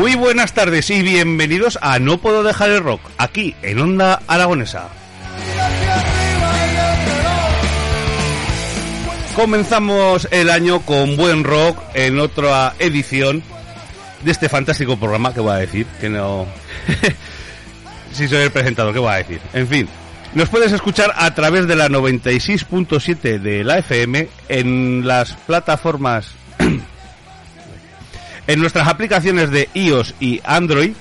Muy buenas tardes y bienvenidos a No Puedo Dejar el Rock, aquí en Onda Aragonesa. Comenzamos el año con buen rock en otra edición de este fantástico programa que voy a decir, que no... si soy el presentador, ¿qué voy a decir? En fin, nos puedes escuchar a través de la 96.7 de la FM en las plataformas, en nuestras aplicaciones de iOS y Android.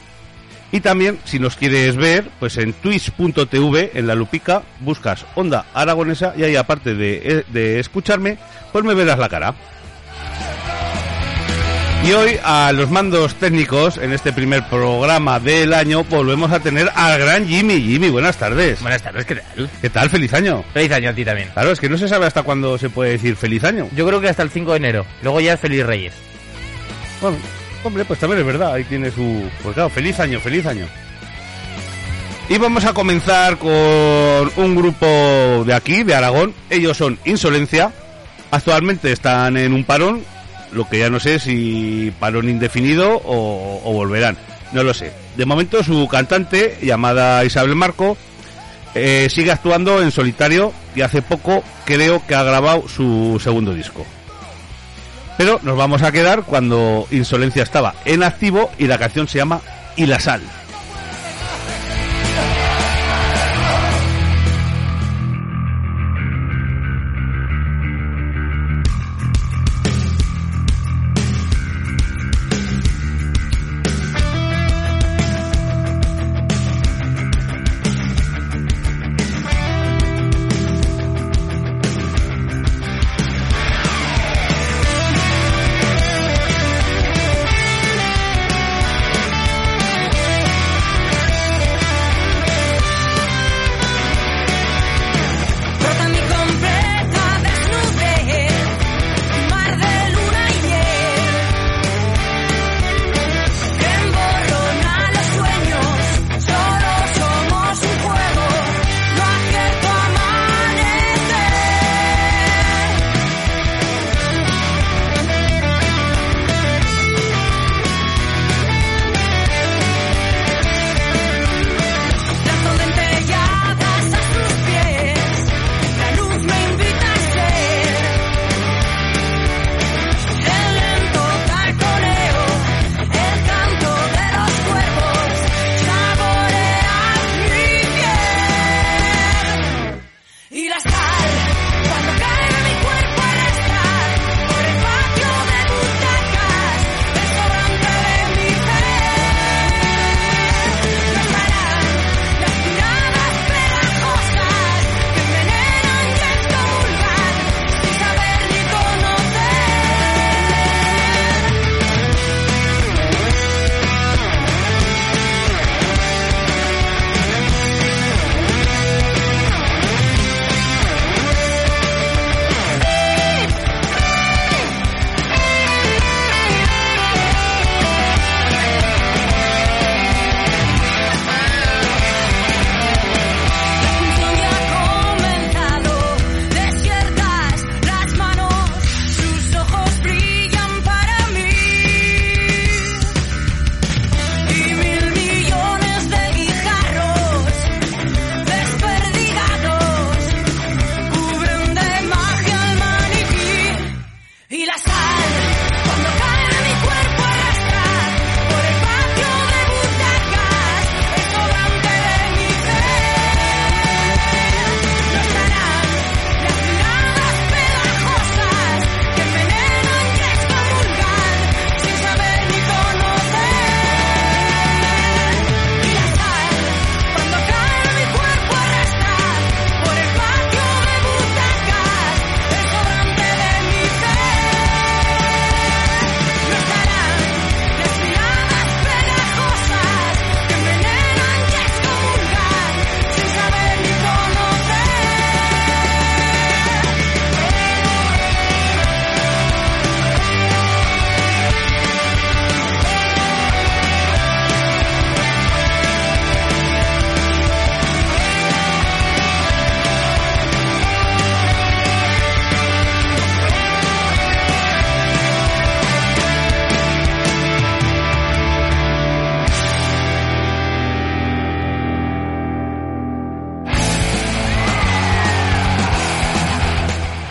Y también, si nos quieres ver, pues en twitch.tv, en la lupica, buscas Onda Aragonesa y ahí aparte de, de escucharme, pues me verás la cara. Y hoy a los mandos técnicos en este primer programa del año volvemos a tener al gran Jimmy. Jimmy, buenas tardes. Buenas tardes, ¿qué tal? ¿Qué tal? Feliz año. Feliz año a ti también. Claro, es que no se sabe hasta cuándo se puede decir feliz año. Yo creo que hasta el 5 de enero. Luego ya es Feliz Reyes. Bueno, hombre, pues también es verdad, ahí tiene su... Pues claro, feliz año, feliz año. Y vamos a comenzar con un grupo de aquí, de Aragón. Ellos son Insolencia. Actualmente están en un parón lo que ya no sé si parón indefinido o, volverán. No lo sé. De momento su cantante, llamada Isabel Marco, eh, sigue actuando en solitario y hace poco creo que ha grabado su segundo disco. Pero nos vamos a quedar cuando Insolencia estaba en activo y la canción se llama Y la sal.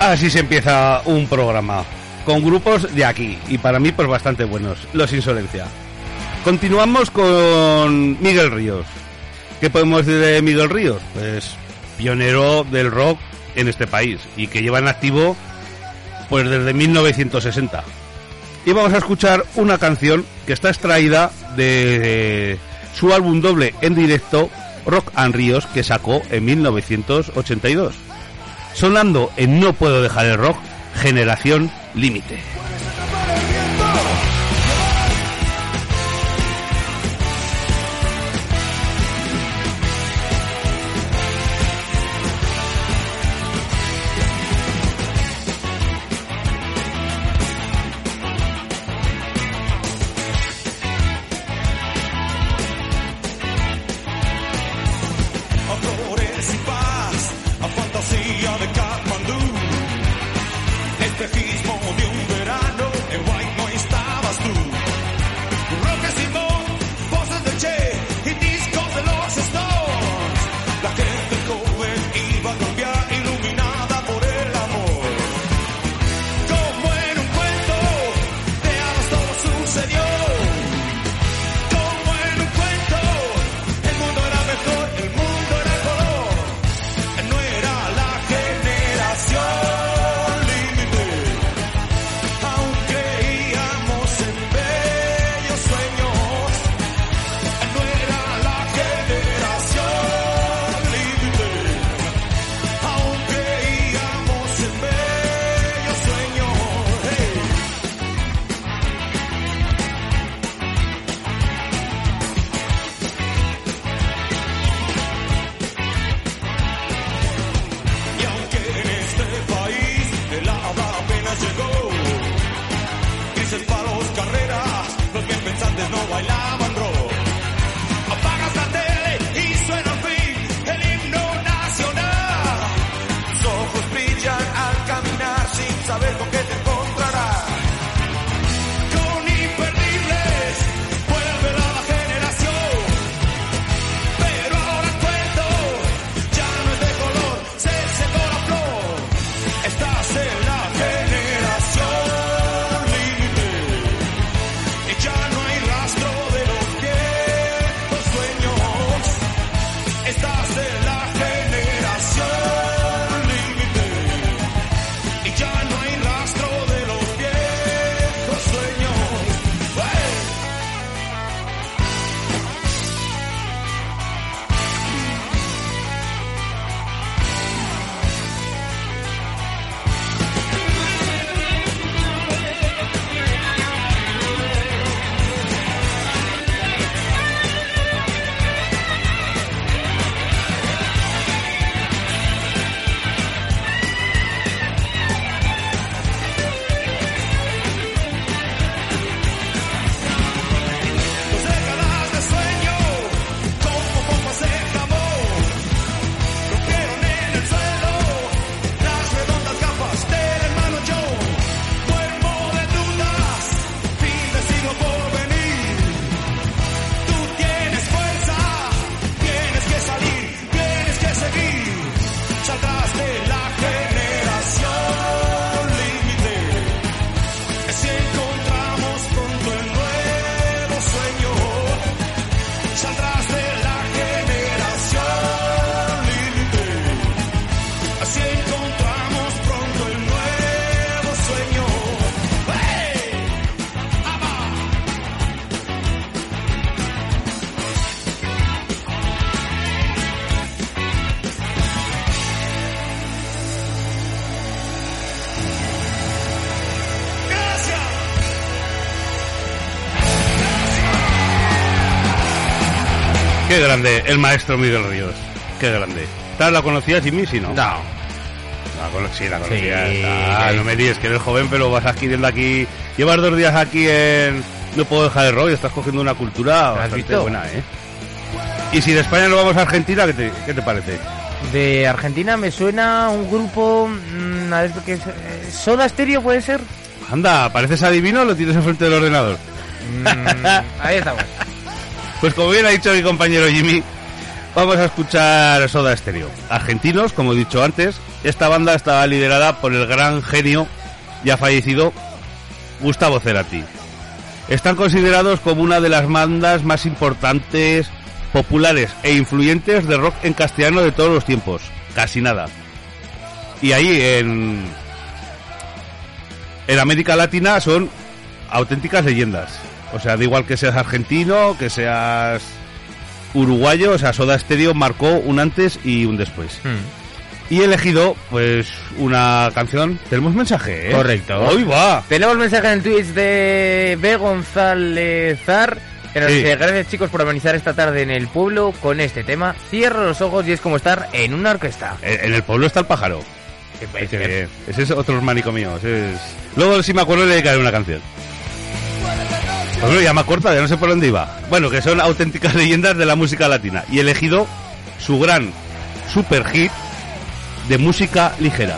Así se empieza un programa con grupos de aquí y para mí pues bastante buenos, Los Insolencia. Continuamos con Miguel Ríos. ¿Qué podemos decir de Miguel Ríos? Pues pionero del rock en este país y que lleva en activo pues desde 1960. Y vamos a escuchar una canción que está extraída de su álbum doble en directo Rock and Ríos que sacó en 1982 sonando en No Puedo Dejar el Rock, Generación Límite. Qué grande, el maestro Miguel Ríos. Qué grande. ¿Tal la conocías y mí si no? No. La cono- sí, la conocías. Sí. Ah, no me digas que eres joven, pero vas adquiriendo aquí. Llevas dos días aquí en. No puedo dejar el rock y estás cogiendo una cultura bastante visto? buena, ¿eh? Y si de España nos vamos a Argentina, ¿qué te, qué te parece? De Argentina me suena un grupo. mm, a ver qué es. eh, ¿Soda Stereo puede ser? Anda, pareces adivino o lo tienes enfrente del ordenador. Mm, ahí estamos. Pues como bien ha dicho mi compañero Jimmy, vamos a escuchar Soda Stereo. Argentinos, como he dicho antes, esta banda estaba liderada por el gran genio ya fallecido Gustavo Cerati. Están considerados como una de las bandas más importantes, populares e influyentes de rock en castellano de todos los tiempos. Casi nada. Y ahí en, en América Latina son auténticas leyendas. O sea, da igual que seas argentino, que seas uruguayo, o sea, Soda Stereo marcó un antes y un después. Mm. Y he elegido, pues, una canción. Tenemos mensaje, ¿eh? Correcto. Hoy va. Tenemos mensaje en el Twitch de B. González Zar, que nos Sí. dice, gracias chicos por amenizar esta tarde en el pueblo con este tema. Cierro los ojos y es como estar en una orquesta. En en el pueblo está el pájaro. Qué bien. Ese es otro hermanico mío. ese es- Luego, si me acuerdo, le dedicaré una canción. Pues bueno, ya me corta, ya no sé por dónde iba. Bueno, que son auténticas leyendas de la música latina. Y he elegido su gran super hit de música ligera.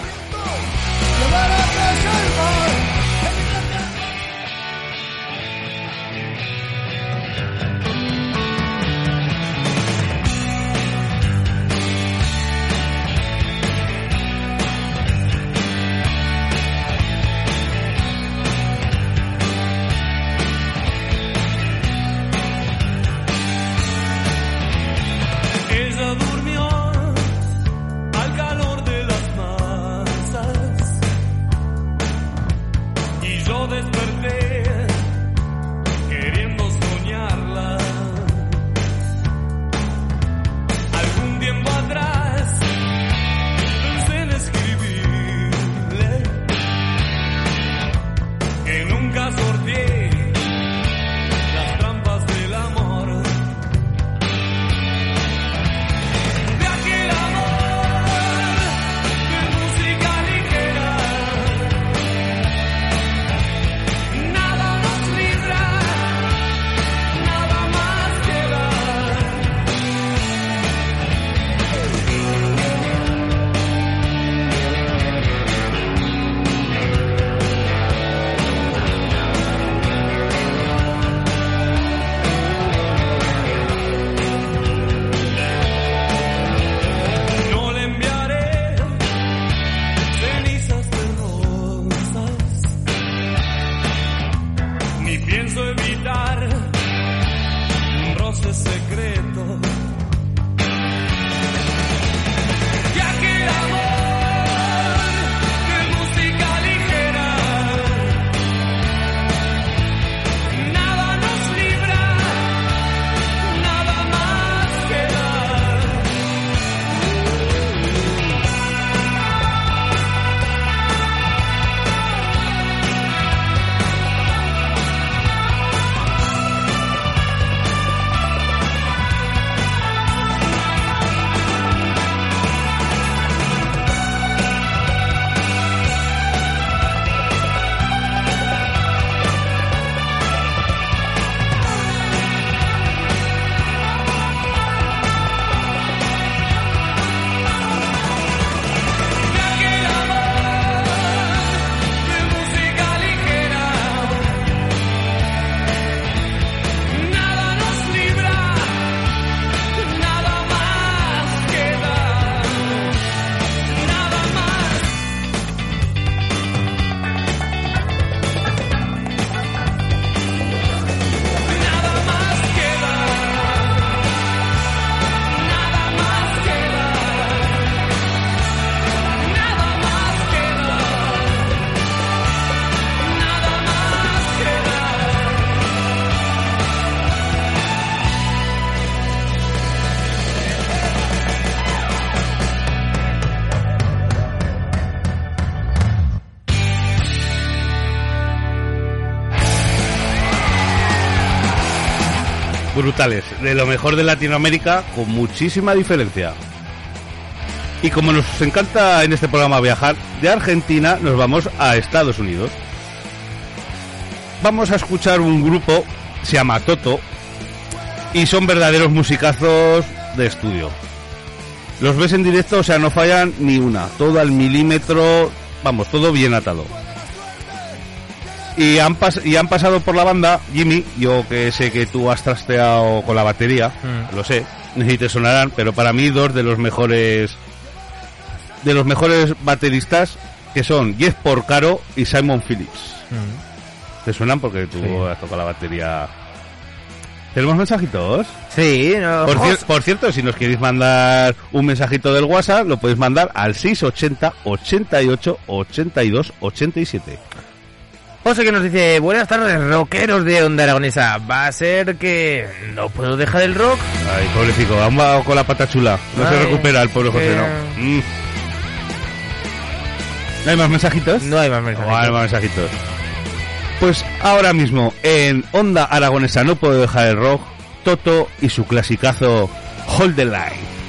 Lo mejor de Latinoamérica, con muchísima diferencia. Y como nos encanta en este programa viajar, de Argentina nos vamos a Estados Unidos. Vamos a escuchar un grupo, se llama Toto, y son verdaderos musicazos de estudio. Los ves en directo, o sea, no fallan ni una, todo al milímetro, vamos, todo bien atado. Y han, pas- y han pasado por la banda, Jimmy, yo que sé que tú has trasteado con la batería, Mm. lo sé, ni te sonarán, pero para mí dos de los mejores de los mejores bateristas que son Jeff Porcaro y Simon Phillips. ¿Te suenan? Porque tú Sí. has tocado la batería. ¿Tenemos mensajitos? Sí, no, Por, cier- por cierto, si nos queréis mandar un mensajito del WhatsApp, lo podéis mandar al 680 88 82 87. José que nos dice, buenas tardes, rockeros de Onda Aragonesa. Va a ser que no puedo dejar el rock. Ay, pobrecito, han va con la pata chula. No se recupera el pobre José, no. Mm. ¿No hay más mensajitos? No hay más mensajes. No hay más mensajitos. Pues ahora mismo, en Onda Aragonesa no puedo dejar el rock, Toto y su clasicazo Hold the Line.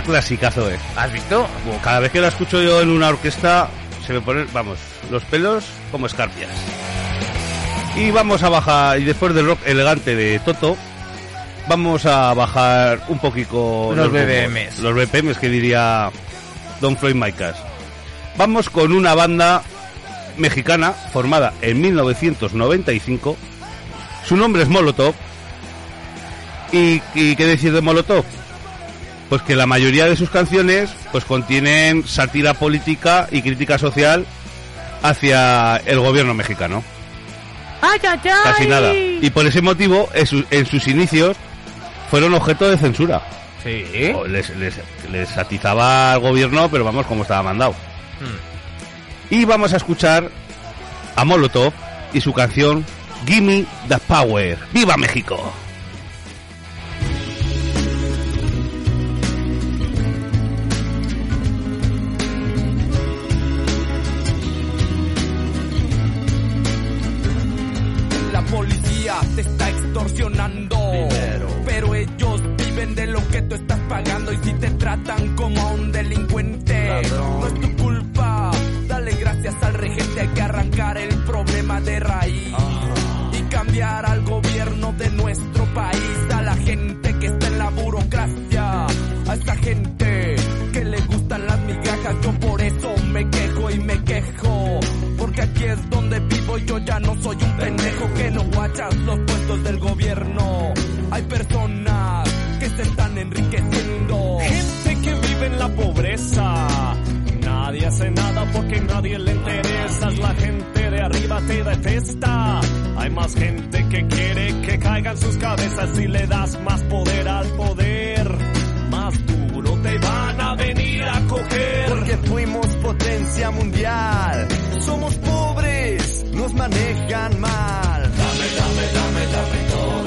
Vaya clasicazo, eh. ¿Has visto? Cada vez que la escucho yo en una orquesta, se me ponen, vamos, los pelos como escarpias. Y vamos a bajar, y después del rock elegante de Toto, vamos a bajar un poquito Los bombos, BPMs. Los BPMs que diría Don Floyd Micas. Vamos con una banda mexicana formada en 1995. Su nombre es Molotov. ¿Y, y qué decir de Molotov? Pues que la mayoría de sus canciones pues contienen sátira política y crítica social hacia el gobierno mexicano. Casi nada. Y por ese motivo, en, su- en sus inicios, fueron objeto de censura. Sí. O Les, les, les atizaba al gobierno, pero vamos, como estaba mandado. Mm. Y vamos a escuchar a Molotov y su canción Gimme the Power. ¡Viva México! Te detesta. Hay más gente que quiere que caigan sus cabezas si le das más poder al poder. Más duro te van a venir a coger. Porque fuimos potencia mundial. Somos pobres, nos manejan mal. Así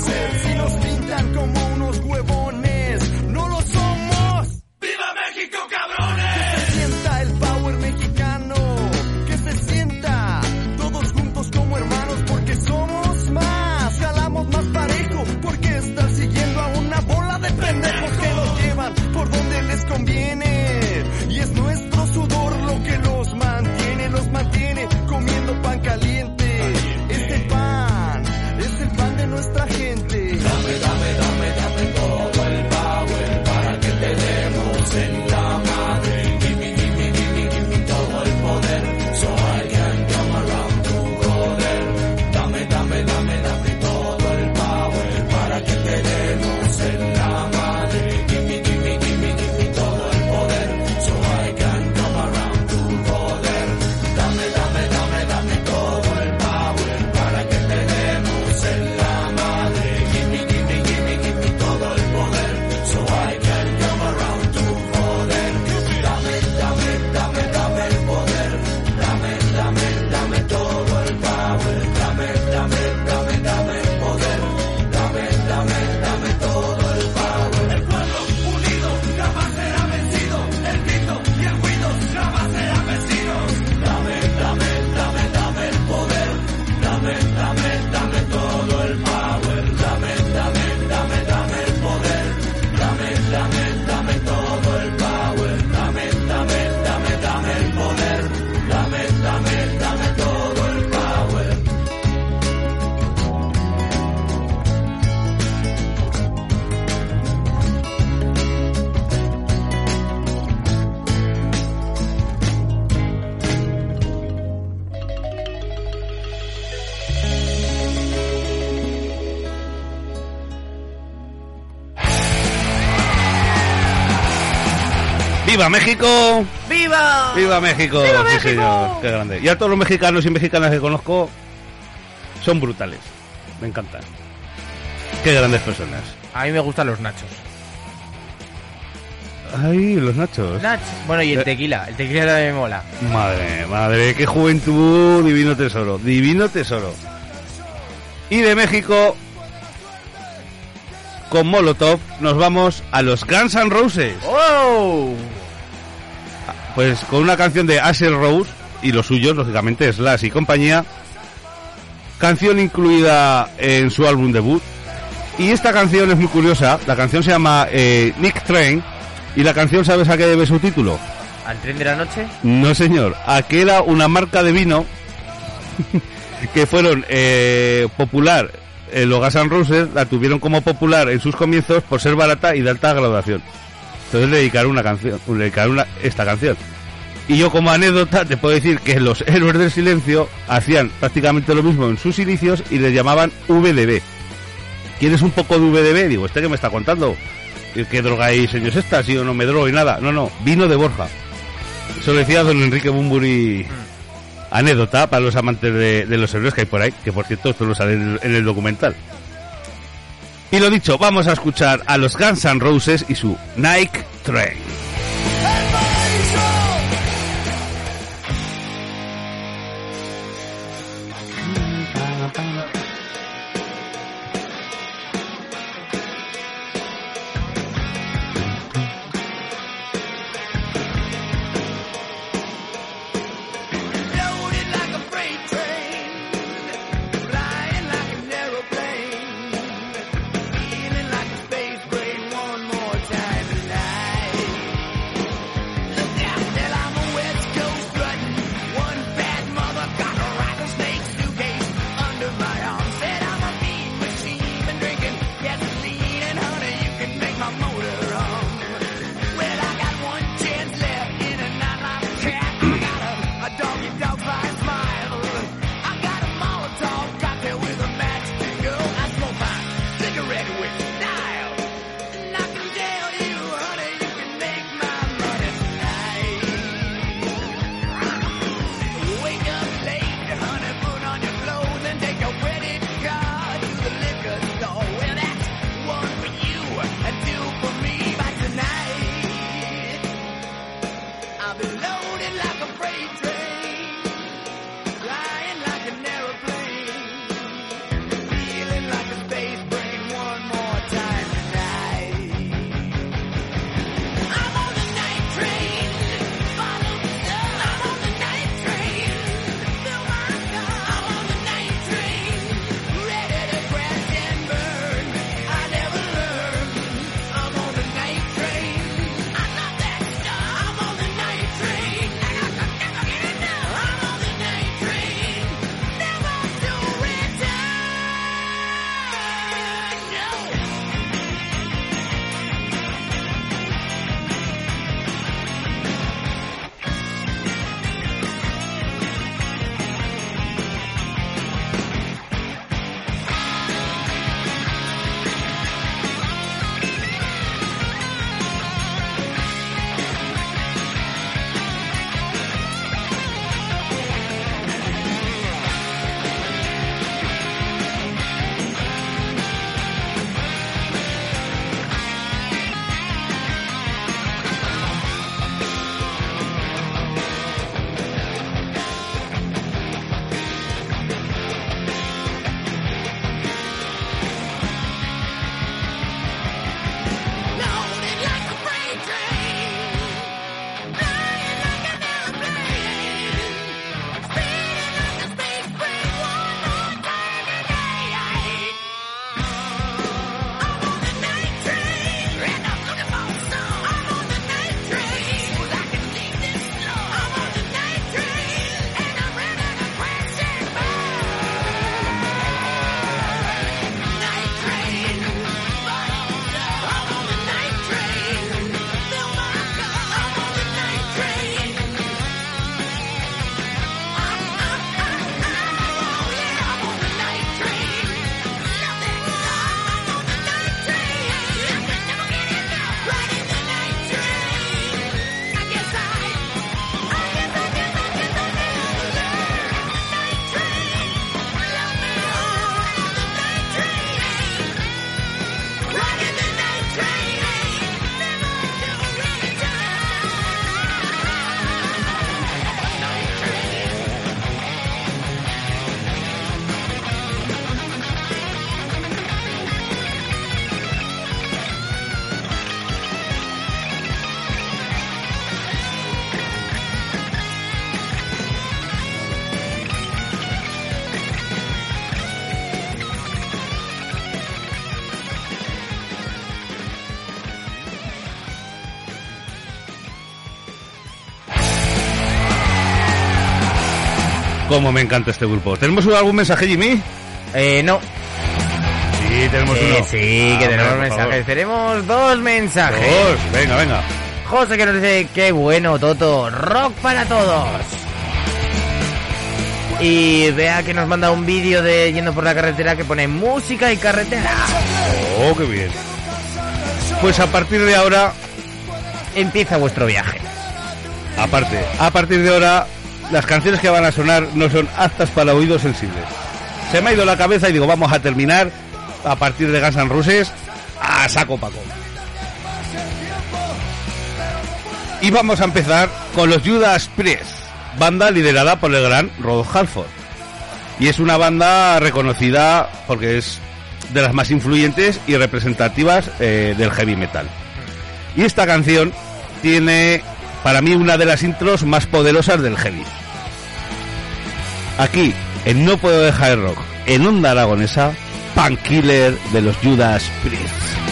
vamos ¡Viva México! ¡Viva! ¡Viva México! ¡Viva Sí, México! señor, qué grande. Y a todos los mexicanos y mexicanas que conozco son brutales. Me encantan. Qué grandes personas. A mí me gustan los nachos. Ay, los nachos. Nach. Bueno, y el Eh. tequila. El tequila también me mola. Madre, madre, qué juventud, divino tesoro, divino tesoro. Y de México, con Molotov, nos vamos a los Guns N' Roses. ¡Oh! Pues con una canción de Axel Rose y los suyos, lógicamente, Slash y compañía. Canción incluida en su álbum debut. Y esta canción es muy curiosa. La canción se llama eh, Nick Train. Y la canción, ¿sabes a qué debe su título? ¿Al tren de la noche? No, señor. A que era una marca de vino que fueron eh, popular. eh, los N' Roses la tuvieron como popular en sus comienzos por ser barata y de alta graduación. Entonces le dedicaron una canción, le dedicaron una- esta canción. Y yo como anécdota te puedo decir que los héroes del silencio hacían prácticamente lo mismo en sus inicios y les llamaban VDB. ¿Quieres un poco de VDB? Digo, ¿este que me está contando? ¿Qué droga y señores esta? Si yo no me drogo y nada. No, no, vino de Borja. Eso lo decía don Enrique Bumburi. Anécdota para los amantes de, de los héroes que hay por ahí, que por cierto esto lo sale en el documental. Y lo dicho, vamos a escuchar a los Guns N' Roses y su Nike Train. Cómo me encanta este grupo. ¿Tenemos algún mensaje, Jimmy? Eh, no. Sí, tenemos Sí, uno. sí, Ah, que tenemos hombre, mensajes. Tenemos dos mensajes. Dos. Venga, venga. José que nos dice, qué bueno, Toto, rock para todos. Y vea que nos manda un vídeo de yendo por la carretera que pone música y carretera. Oh, qué bien. Pues a partir de ahora, Empieza vuestro viaje. aparte, a partir de ahora, las canciones que van a sonar no son aptas para oídos sensibles. Se me ha ido la cabeza y digo, vamos a terminar a partir de Guns N' Roses a saco paco. Y vamos a empezar con los Judas Priest, banda liderada por el gran Rod Halford. Y es una banda reconocida porque es de las más influyentes y representativas eh, del heavy metal. Y esta canción tiene para mí una de las intros más poderosas del heavy. Aquí, en No Puedo Dejar el Rock, en Onda Aragonesa, Painkiller de los Judas Priest.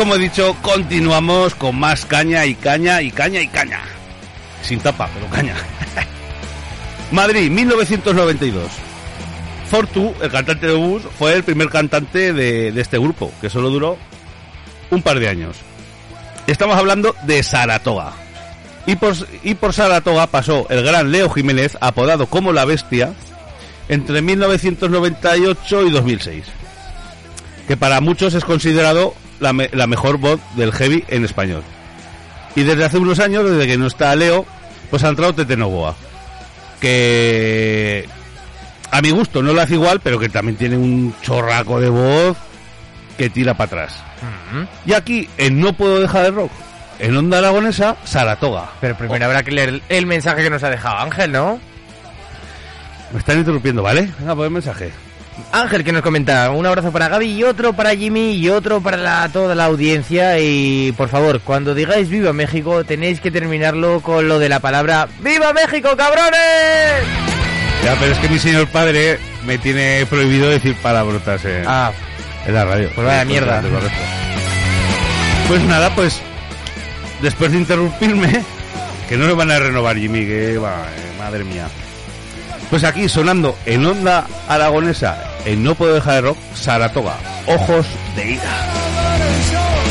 Como he dicho, continuamos con más caña y caña y caña y caña. Sin tapa, pero caña. Madrid, 1992. Fortu, el cantante de Bus, fue el primer cantante de, este grupo, que solo duró un par de años. Estamos hablando de Saratoga. Y por, y por Saratoga pasó el gran Leo Jiménez, apodado como La Bestia, entre 1998 y 2006. Que para muchos es considerado la, me- la mejor voz del heavy en español. Y desde hace unos años, desde que no está Leo, pues ha entrado Tete Novoa. Que a mi gusto no lo hace igual, pero que también tiene un chorraco de voz que tira para atrás. Y aquí, en No Puedo Dejar el Rock, en Onda Aragonesa, Saratoga. Pero primero habrá que leer el mensaje que nos ha dejado Ángel, ¿no? Me están interrumpiendo, ¿vale? Venga, pues el mensaje. Ángel que nos comenta, un abrazo para Gaby y otro para Jimmy y otro para la- toda la audiencia y por favor, cuando digáis Viva México tenéis que terminarlo con lo de la palabra ¡Viva México, cabrones! Ya, pero es que mi señor padre me tiene prohibido decir palabrotas en, Ah, en la radio. Pues vaya mierda. Pues nada, pues después de interrumpirme, que no me van a renovar Jimmy, que va, eh, madre mía. Pues aquí sonando en onda aragonesa, en No Puedo Dejar de Rock, Saratoga, Ojos de Ira.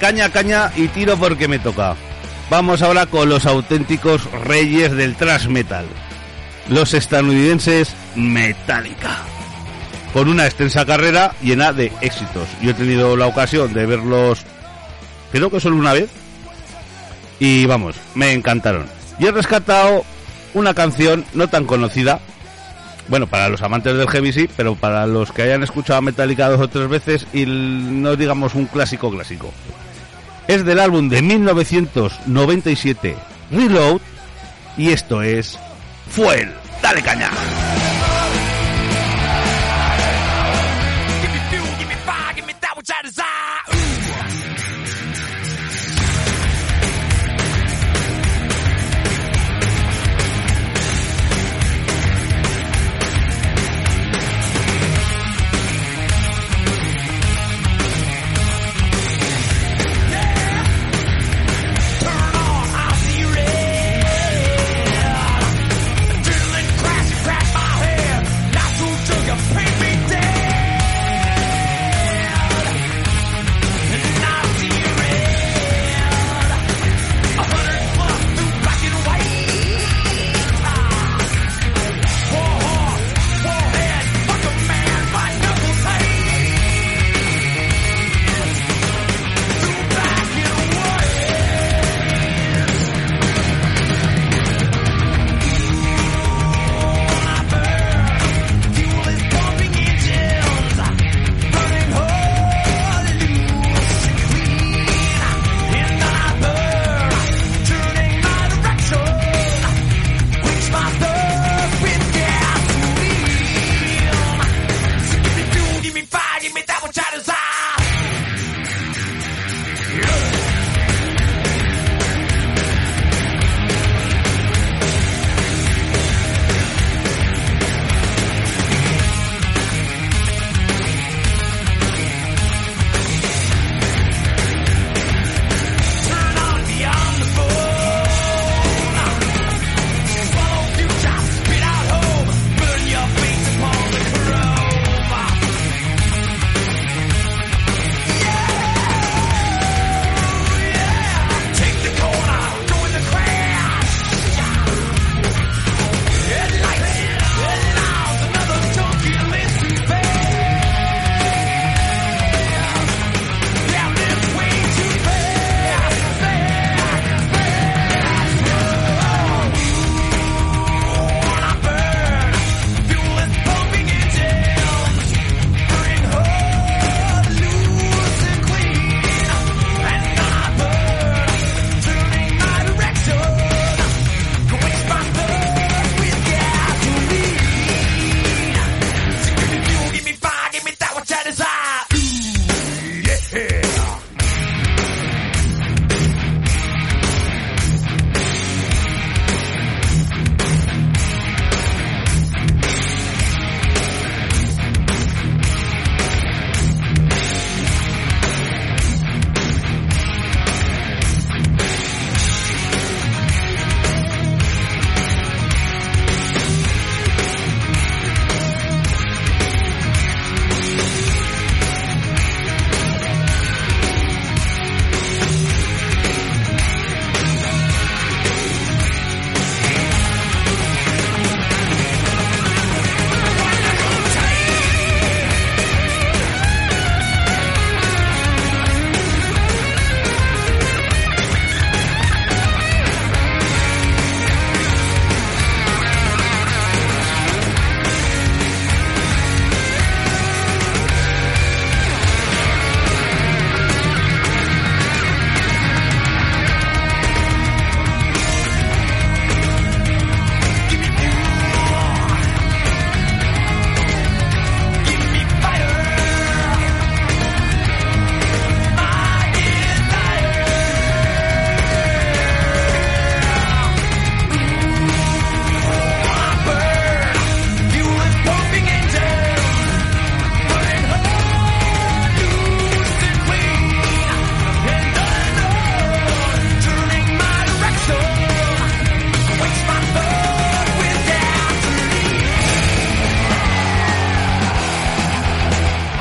Caña caña y tiro porque me toca. Vamos ahora con los auténticos reyes del thrash metal. Los estadounidenses Metallica. Con una extensa carrera llena de éxitos. Yo he tenido la ocasión de verlos, creo que solo una vez. Y vamos, me encantaron. Y he rescatado una canción no tan conocida. Bueno, para los amantes del heavy sí, pero para los que hayan escuchado Metallica dos o tres veces y no digamos un clásico clásico. Es del álbum de 1997, Reload, y esto es Fuel. Dale caña.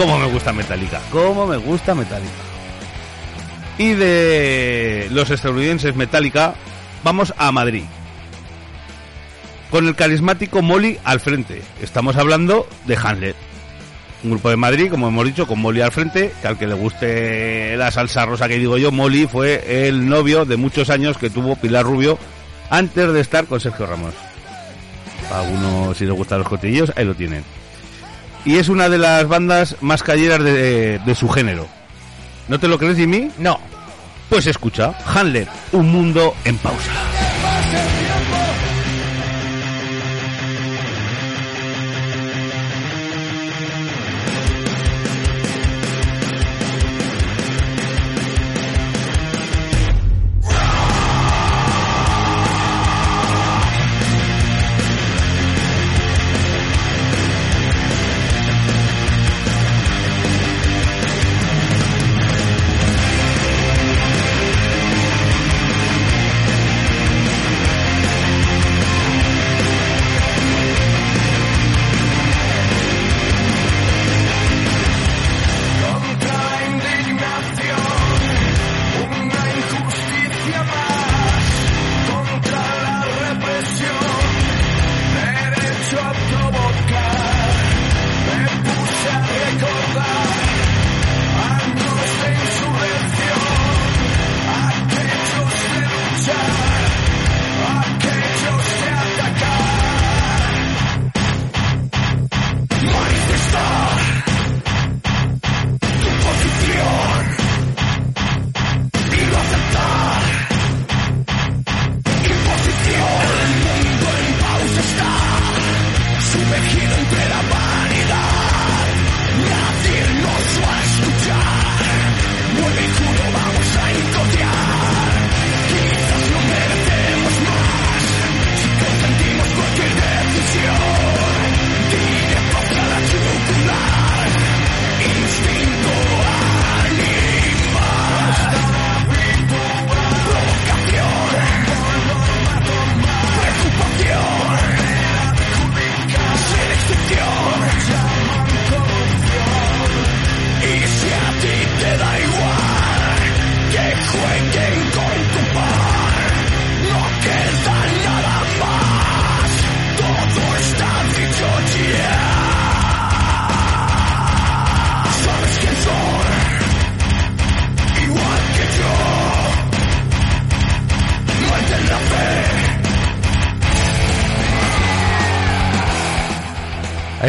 Cómo me gusta Metallica, cómo me gusta Metallica. Y de los estadounidenses Metallica, vamos a Madrid. Con el carismático Molly al frente. Estamos hablando de Hamlet. Un grupo de Madrid, como hemos dicho, con Molly al frente, que al que le guste la salsa rosa que digo yo, Molly fue el novio de muchos años que tuvo Pilar Rubio antes de estar con Sergio Ramos. A algunos, si les gustan los cotillos, ahí lo tienen. Y es una de las bandas más calleras de, de su género. ¿No te lo crees, Jimmy? No. Pues escucha, Handler, un mundo en pausa.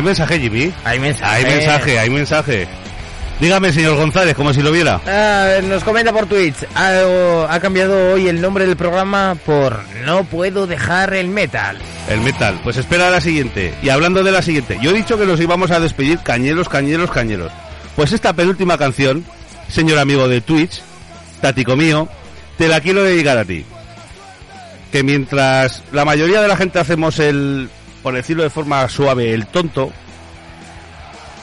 Mensaje, Jimmy? Hay mensaje. Hay mensaje, hay mensaje. Dígame, señor González, como si lo viera. Ah, nos comenta por Twitch. Ha, ha cambiado hoy el nombre del programa por No puedo dejar el metal. El metal. Pues espera a la siguiente. Y hablando de la siguiente, yo he dicho que nos íbamos a despedir cañeros, cañeros, cañeros. Pues esta penúltima canción, señor amigo de Twitch, tático mío, te la quiero dedicar a ti. Que mientras la mayoría de la gente hacemos el, por decirlo de forma suave, el tonto,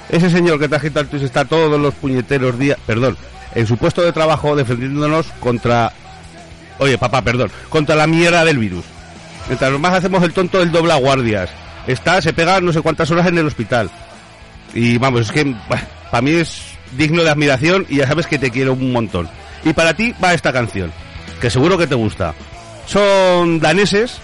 ese señor que trajiste al Twitch está todos los puñeteros días, perdón, en su puesto de trabajo defendiéndonos contra, oye papá, perdón, contra la mierda del virus. Mientras más hacemos el tonto, él dobla guardias. Está, se pega no sé cuántas horas en el hospital. Y vamos, es que para mí es digno de admiración y ya sabes que te quiero un montón. Y para ti va esta canción, que seguro que te gusta. Son daneses,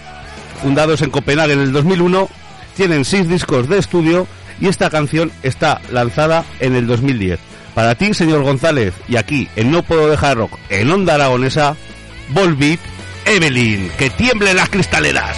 fundados en Copenhague en el 2001, tienen seis discos de estudio y esta canción está lanzada en el 2010. Para ti, señor González, y aquí en No Puedo Dejar Rock, en Onda Aragonesa, Volbeat, Evelyn, que tiemblen las cristaleras.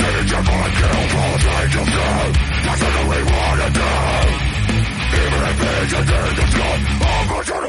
Sitting your blood, kill, politics of death That's what we wanna do Even if it's a game of blood, I'm a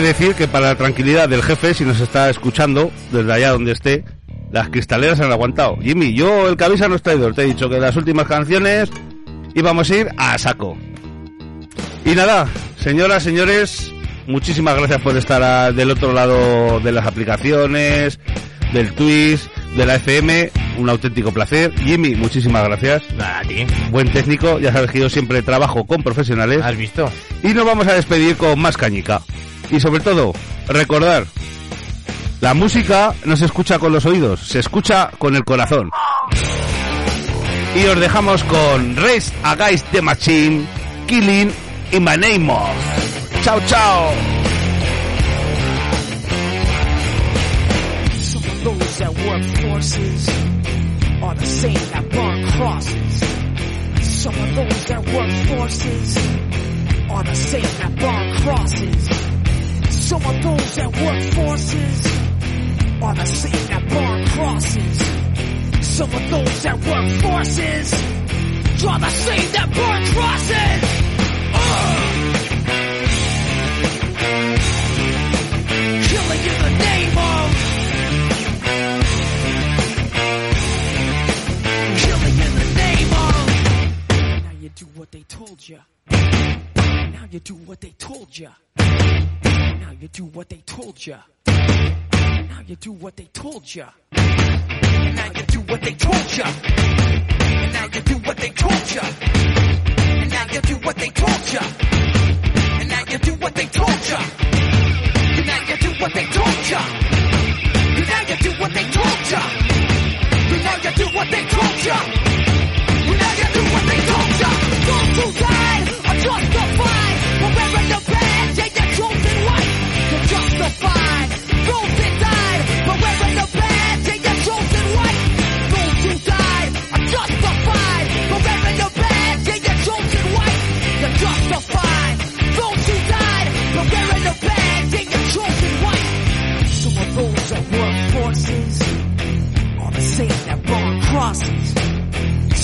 de decir que para la tranquilidad del jefe, si nos está escuchando, desde allá donde esté, las cristaleras han aguantado. Jimmy, yo el cabeza no es traidor, te he dicho que las últimas canciones íbamos a ir a saco. Y nada, señoras, señores, muchísimas gracias por estar a- del otro lado de las aplicaciones, del Twitch, de la FM, un auténtico placer. Jimmy, muchísimas gracias. Nada, tío. Buen técnico, ya sabes que yo siempre trabajo con profesionales. ¿Has visto? Y nos vamos a despedir con más cañica. Y sobre todo, recordar, la música no se escucha con los oídos, se escucha con el corazón. Y os dejamos con Race Against the Machine, Killing in my name of. Chao, chao. Those that work forces are the same that burn crosses. Some of those that work forces are the same that burn crosses. Some of those that work forces are the same that burn crosses. Some of those that work forces are the same that burn crosses. Told you. Now you do what they told you. Now you do what they told. And now you do what they told you. And now you do what they told you. And now you do what they told you. And now you do what they told you. And now you do what they told you. And now you do what they told you. And now you do what they told you. Those who died